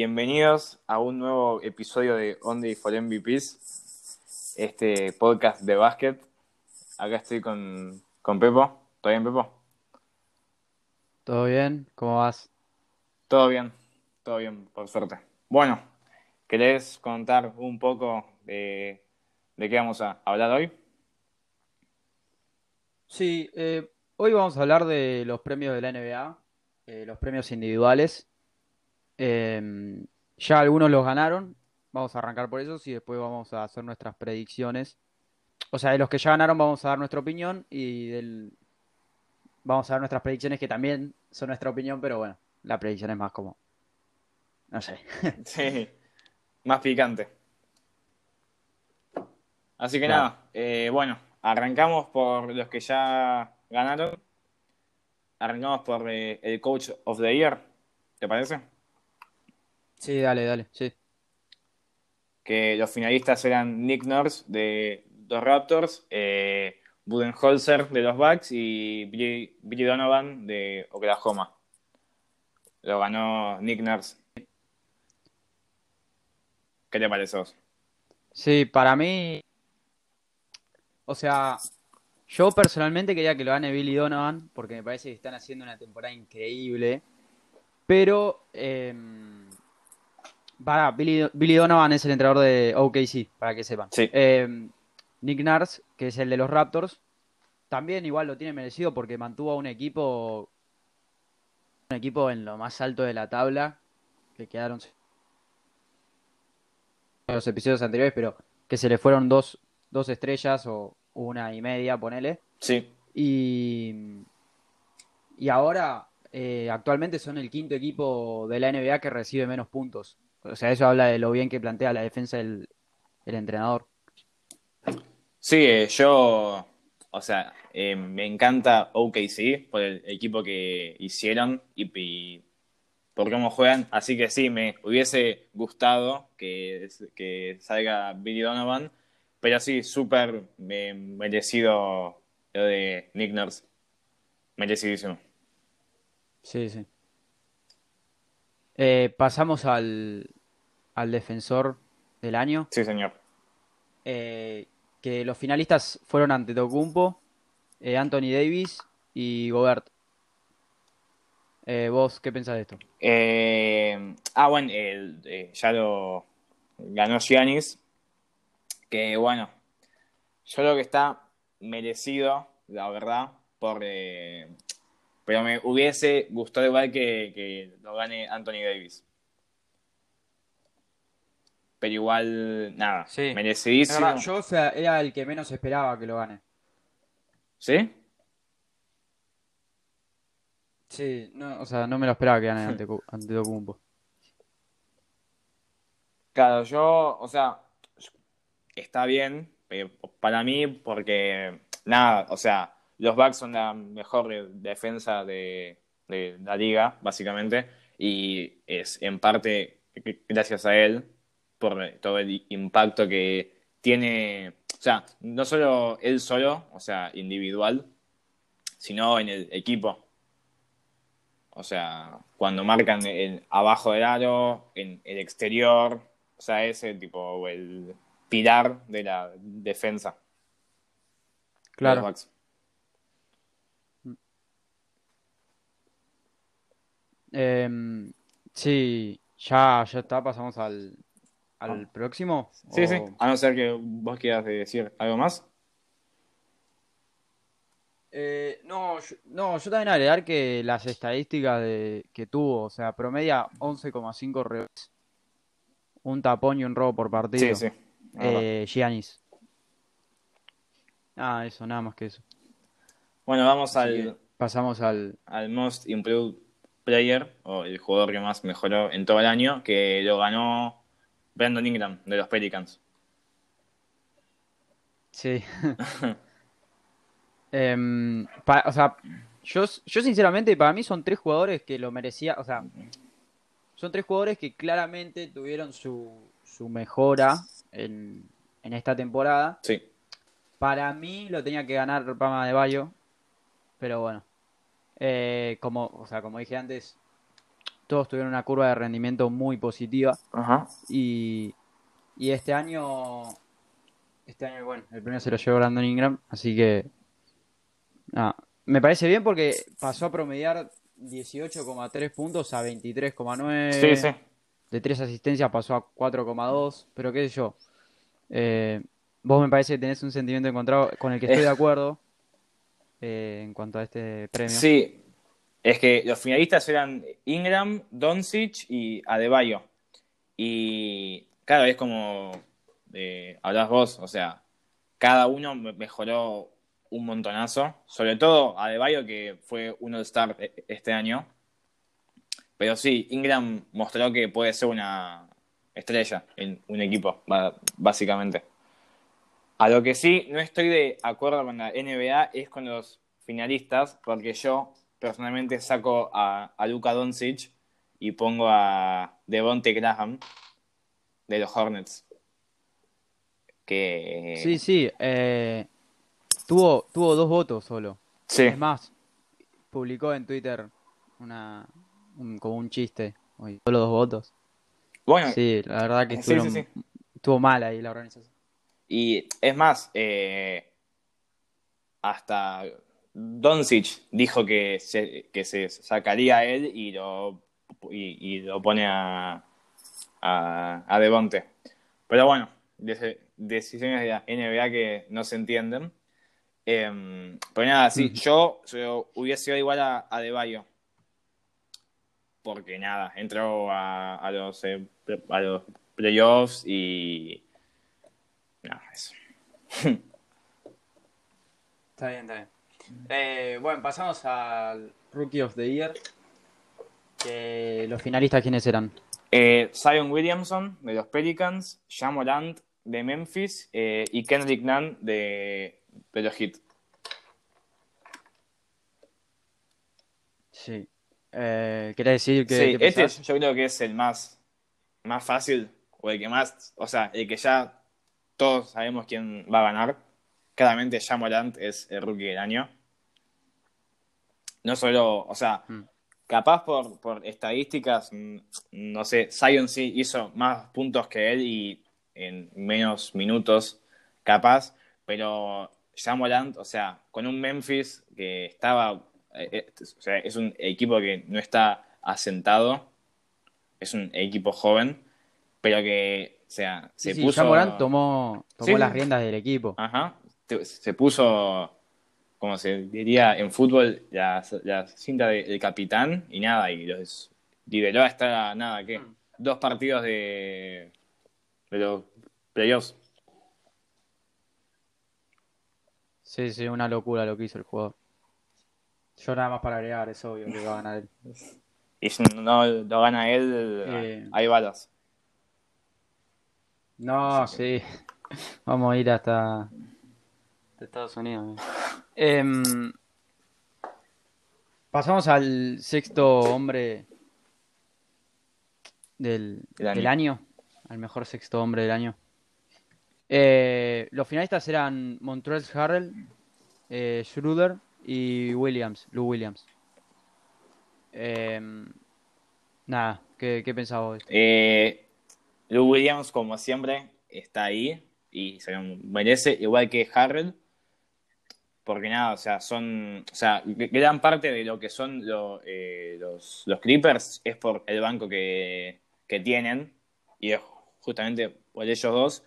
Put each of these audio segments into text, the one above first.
bienvenidos a un nuevo episodio de Only for MVPs, este podcast de básquet. Acá estoy con, con Pepo. ¿Todo bien, Pepo? ¿Todo bien? ¿Cómo vas? Todo bien, todo bien, por suerte. Bueno, ¿querés contar un poco de, de qué vamos a hablar hoy? Sí, eh, hoy vamos a hablar de los premios de la NBA, eh, los premios individuales. Eh, ya algunos los ganaron, vamos a arrancar por ellos y después vamos a hacer nuestras predicciones. O sea, de los que ya ganaron vamos a dar nuestra opinión y del... vamos a dar nuestras predicciones que también son nuestra opinión, pero bueno, la predicción es más como... No sé. Sí, más picante. Así que Claro. nada, eh, bueno, arrancamos por los que ya ganaron. Arrancamos por eh, el Coach of the Year, ¿te parece? Sí, dale, dale, sí. Que los finalistas eran Nick Nurse de los Raptors, eh, Budenholzer de los Bucks y Billy, Billy Donovan de Oklahoma. Lo ganó Nick Nurse. ¿Qué te vos? Sí, para mí, o sea, yo personalmente quería que lo gane Billy Donovan, porque me parece que están haciendo una temporada increíble, pero, eh, para, Billy, Billy Donovan es el entrenador de OKC, para que sepan. Sí. Eh, Nick Nurse, que es el de los Raptors, también igual lo tiene merecido porque mantuvo a un equipo, un equipo en lo más alto de la tabla, que quedaron en los episodios anteriores, pero que se le fueron dos, dos estrellas o una y media, ponele. Sí, Y, y ahora, eh, actualmente son el quinto equipo de la NBA que recibe menos puntos. O sea, eso habla de lo bien que plantea la defensa el, el entrenador. Sí, eh, yo, o sea, eh, me encanta OKC por el equipo que hicieron y, y por cómo juegan. Así que sí, me hubiese gustado que, que salga Billy Donovan, pero sí, súper eh, merecido lo de Nick Nurse. Merecidísimo. Sí, sí. Eh, pasamos al, al defensor del año. Sí, señor. eh, que los finalistas fueron Antetokounmpo, eh, Anthony Davis y Gobert. ¿vos qué pensás de esto? Eh, ah, bueno, ya lo ganó Giannis. Que bueno, yo creo que está merecido, la verdad, por, pero me hubiese gustado igual que, que lo gane Anthony Davis. Pero igual, nada, Sí. Merecidísimo. verdad, yo o sea, era el que menos esperaba que lo gane. ¿Sí? Sí, no, o sea, no me lo esperaba que gane Antetokounmpo. Antetokounmpo. Claro, yo, o sea, está bien eh, para mí porque, nada, o sea, los Bucks son la mejor de- defensa de, de la liga, básicamente, y es en parte gracias a él por todo el impacto que tiene, o sea, no solo él solo, o sea, individual, sino en el equipo. O sea, cuando marcan el, abajo del aro, en el exterior, o sea, ese tipo, el pilar de la defensa Claro. Em, sí, ya, ya está, pasamos al, al próximo. Sí, sí, ¿O- a no ser que vos quieras decir algo más. Eh, no, yo, no, yo también agregar que las estadísticas de, que tuvo, o sea, promedia 11,5 rebotes, un tapón y un robo por partido. Sí, sí. Eh, Giannis. Ah, eso, nada más que eso. Bueno, vamos Así al, pasamos al... al Most Improved Player, o el jugador que más mejoró en todo el año, que lo ganó Brandon Ingram, de los Pelicans. Sí. Em, o sea, yo, yo sinceramente, para mí son tres jugadores que lo merecía, o sea, son tres jugadores que claramente tuvieron su, su mejora en, en esta temporada. Sí. Para mí lo tenía que ganar Pama de Bayo, pero bueno. Eh, como, o sea, como dije antes, todos tuvieron una curva de rendimiento muy positiva. Ajá. Y, y este año, este año, bueno, el premio se lo llevó Brandon Ingram, así que nada, me parece bien porque pasó a promediar 18,3 puntos a 23,9. Sí, sí. De tres asistencias pasó a 4,2, pero qué sé yo. Eh, vos me parece que tenés un sentimiento encontrado con el que estoy Eh. de acuerdo eh, en cuanto a este premio. Sí, es que los finalistas eran Ingram, Doncic y Adebayo. Y claro, es como eh, hablás vos, o sea, cada uno me- mejoró un montonazo, sobre todo Adebayo que fue un All-Star e- este año. Pero sí, Ingram mostró que puede ser una estrella en un equipo, básicamente. A lo que sí no estoy de acuerdo con la NBA es con los finalistas, porque yo personalmente saco a, a Luka Doncic y pongo a Devonte Graham de los Hornets. Que Sí, sí, eh, tuvo, tuvo dos votos solo. sí, Es más, publicó en Twitter una, un- como un chiste. Solo dos votos. bueno, Sí, la verdad que Sí, sí, estuvieron- sí. estuvo mal ahí la organización. Y es más, eh, hasta Doncic dijo que se, que se sacaría a él y lo, y, y lo pone a, a, a Devonte. Pero bueno, dec- decisiones de la NBA que no se entienden. Eh, pero nada, sí, yo, yo hubiese sido igual a, a Adebayo. Porque nada, entró a, a los, eh, a los playoffs y. Nada, eso. Está bien, está bien. Eh, bueno, pasamos al Rookie of the Year. Que los finalistas, ¿quiénes eran? Eh, Zion Williamson de los Pelicans, Ja Morant de Memphis eh, y Kendrick Nunn de, de los Heat. Sí. Eh, ¿querés decir que, Sí, qué este yo creo que es el más, más fácil o el que más, o sea, el que ya todos sabemos quién va a ganar. Claramente Ja Morant es el rookie del año. No solo, o sea, Mm. capaz por, por estadísticas, mm, no sé, Zion sí hizo más puntos que él y en menos minutos, capaz, pero Ja Morant, o sea, con un Memphis que estaba, eh, eh, o sea, es un equipo que no está asentado, es un equipo joven, pero que, o sea, se sí, puso... Tomó, tomó Sí. las riendas del equipo. Ajá, se puso, como se diría en fútbol, la, la cinta de- del capitán y nada, y los lideró hasta nada, ¿qué? Mm. Dos partidos de, de los playoffs. Sí, sí, una locura lo que hizo el jugador. Yo nada más para agregar, es obvio que va a ganar él. Y si no lo gana él, Eh. hay balas. No, sí. Vamos a ir hasta, Estados Unidos. eh. Em, pasamos al sexto hombre del, año. del año. Al mejor sexto hombre del año. Eh, los finalistas eran Montrezl Harrell, eh, Schroeder y Williams, Lou Williams. Em, nada, ¿qué, qué pensabas? Eh, Lou Williams, como siempre, está ahí y se merece, igual que Harrell, porque nada, o sea, son, o sea, gran parte de lo que son eh, los, los Clippers es por el banco que, que tienen y es justamente por ellos dos,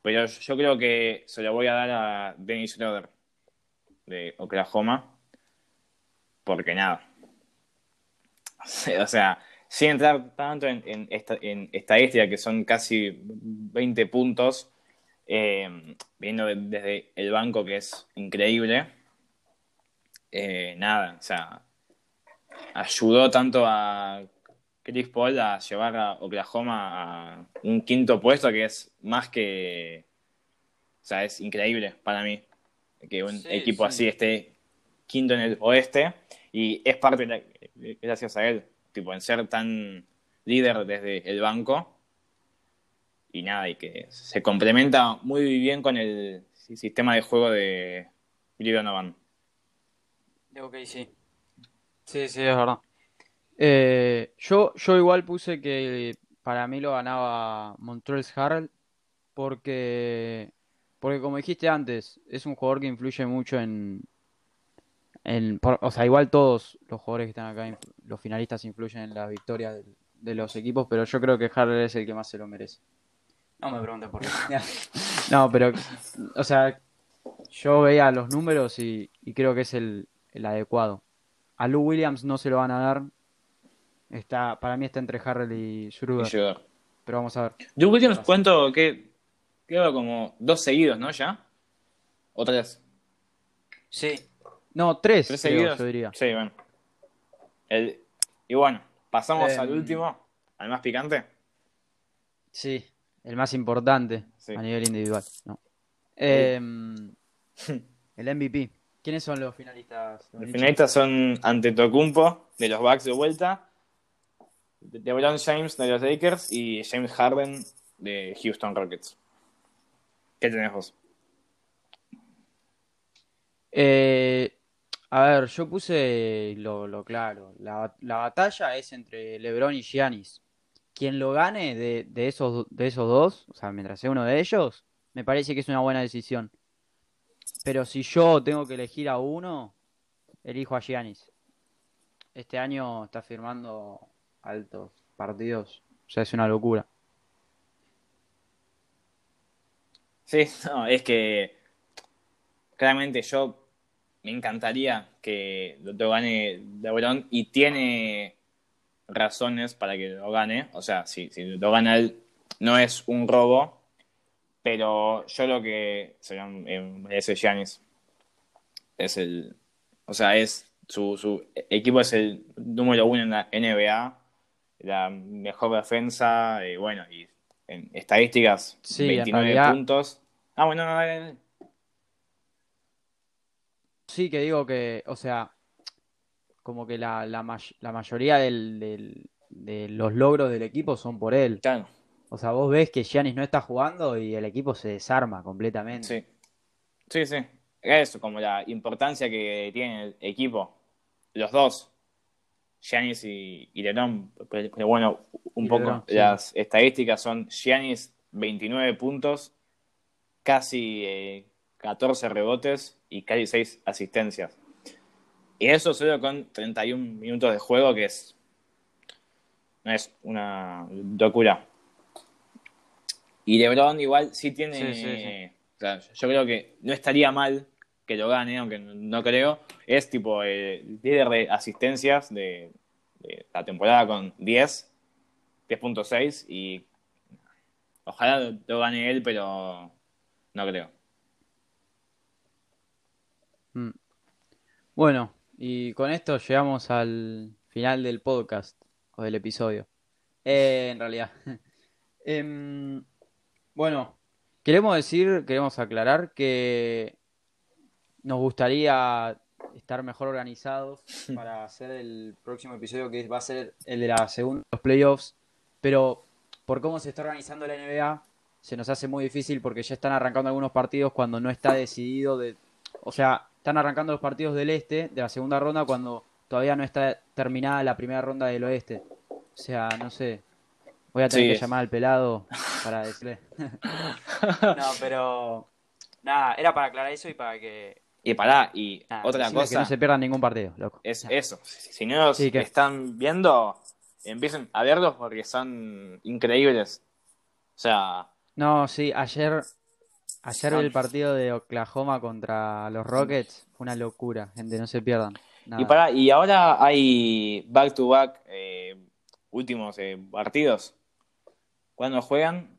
pero yo creo que se lo voy a dar a Dennis Schroeder de Oklahoma, porque nada, o sea, sin entrar tanto en, en, esta- en estadística, que son casi 20 puntos, eh, viendo de- desde el banco, que es increíble, eh, nada, o sea, ayudó tanto a Chris Paul a llevar a Oklahoma a un quinto puesto, que es más que, o sea, es increíble para mí, que un Sí, equipo sí. así esté quinto en el oeste, y es parte, de la- gracias a él, tipo, en ser tan líder desde el banco, y nada, y que se complementa muy bien con el sistema de juego de Billy Donovan. Ok, sí. Sí, sí, es verdad. Eh, yo, yo igual puse que para mí lo ganaba Montrezl Harrell porque, porque como dijiste antes, es un jugador que influye mucho en, en por- o sea, igual todos los jugadores que están acá, los finalistas influyen en las victorias de, los equipos, pero yo creo que Harrell es el que más se lo merece. No me preguntes por qué. No, pero, o sea, yo veía los números y, y creo que es el, el adecuado. A Lou Williams no se lo van a dar. Está, para mí está entre Harrell y Schroeder, pero vamos a ver. Duke Williams cuento que creo como dos seguidos, ¿no? ¿Ya? ¿O tres? Sí. No, tres, ¿Tres creo, seguidos? yo diría. Sí, bueno. El- Y bueno, pasamos Em, al último, al más picante. Sí, el más importante Sí. a nivel individual. No. Em, el MVP. ¿Quiénes son los finalistas? Los finalistas son Antetokounmpo, de los Bucks de vuelta, LeBron James, de los Lakers, y James Harden, de Houston Rockets. ¿Qué tenés vos? Eh, a ver, yo puse lo, claro. La, la batalla es entre LeBron y Giannis. Quien lo gane de, de esos, de esos dos, o sea, mientras sea uno de ellos, me parece que es una buena decisión. Pero si yo tengo que elegir a uno, elijo a Giannis. Este año está firmando altos partidos. O sea, es una locura. Sí, no, es que claramente yo me encantaría que lo, gane LeBron y tiene razones para que lo gane. O sea, si, si lo gana él, no es un robo, pero yo lo que se lo merece Giannis es el. O sea, es su, su equipo es el número uno en la NBA, la mejor defensa, y bueno, y en estadísticas, Sí, en 29 realidad- puntos. Ah, bueno, no, dale. Sí, que digo que, o sea, como que la, la, may- la mayoría del, del- de los logros del equipo son por él. Claro, O sea, vos ves que Giannis no está jugando y el equipo se desarma completamente. sí. Sí, sí. Eso, como la importancia que tiene el equipo. Los dos. Giannis y, y LeBron. Pero, bueno, un Y poco LeBron, sí. las estadísticas son Giannis 29 puntos, casi eh, 14 rebotes y casi 6 asistencias. Y eso solo con 31 minutos de juego, que es. No es una locura. Y LeBron igual sí tiene. Sí, sí, sí. o sea, yo creo que no estaría mal que lo gane, aunque no, creo. Es tipo el líder de asistencias de, de la temporada con 10, 10.6 y ojalá lo gane él, pero no creo. Mm. Bueno, y con esto llegamos al final del podcast o del episodio. Eh, en realidad. Em, bueno, queremos decir, queremos aclarar que nos gustaría estar mejor organizados para hacer el próximo episodio que va a ser el de la segunda los playoffs, pero por cómo se está organizando la NBA se nos hace muy difícil porque ya están arrancando algunos partidos cuando no está decidido de, o sea, están arrancando los partidos del este de la segunda ronda cuando todavía no está terminada la primera ronda del oeste. O sea, no sé. Voy a tener Sí. que llamar al pelado para decirle. no, pero nada, era para aclarar eso y para que Y pará, y nada, otra decirles que cosa no se pierdan ningún partido, loco. es Nada. eso. Si no los Sí, ¿qué? están viendo, empiecen a verlos porque son increíbles. O sea, No, sí, ayer ayer el partido de Oklahoma contra los Rockets fue una locura, gente, no se pierdan. Nada. Y, para, y ahora hay back-to-back eh, últimos eh, partidos. ¿Cuándo juegan?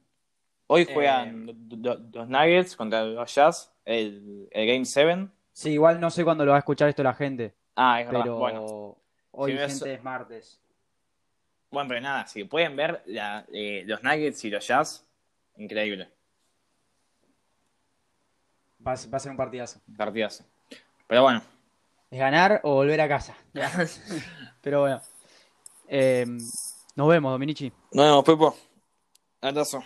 Hoy Eh, juegan lo- los Nuggets contra los Jazz, el, el Game 7. Sí, igual no sé cuándo lo va a escuchar esto la gente, Ah, es verdad. pero Bueno, hoy Si ves- gente es martes. bueno, pero nada, si pueden ver la- eh, los Nuggets y los Jazz, increíble. Va, a- va a ser un partidazo. Partidazo. Pero bueno, Es ganar o volver a casa. Pero bueno. Eh, nos vemos, Dominici. nos vemos, Pepo. Abrazo.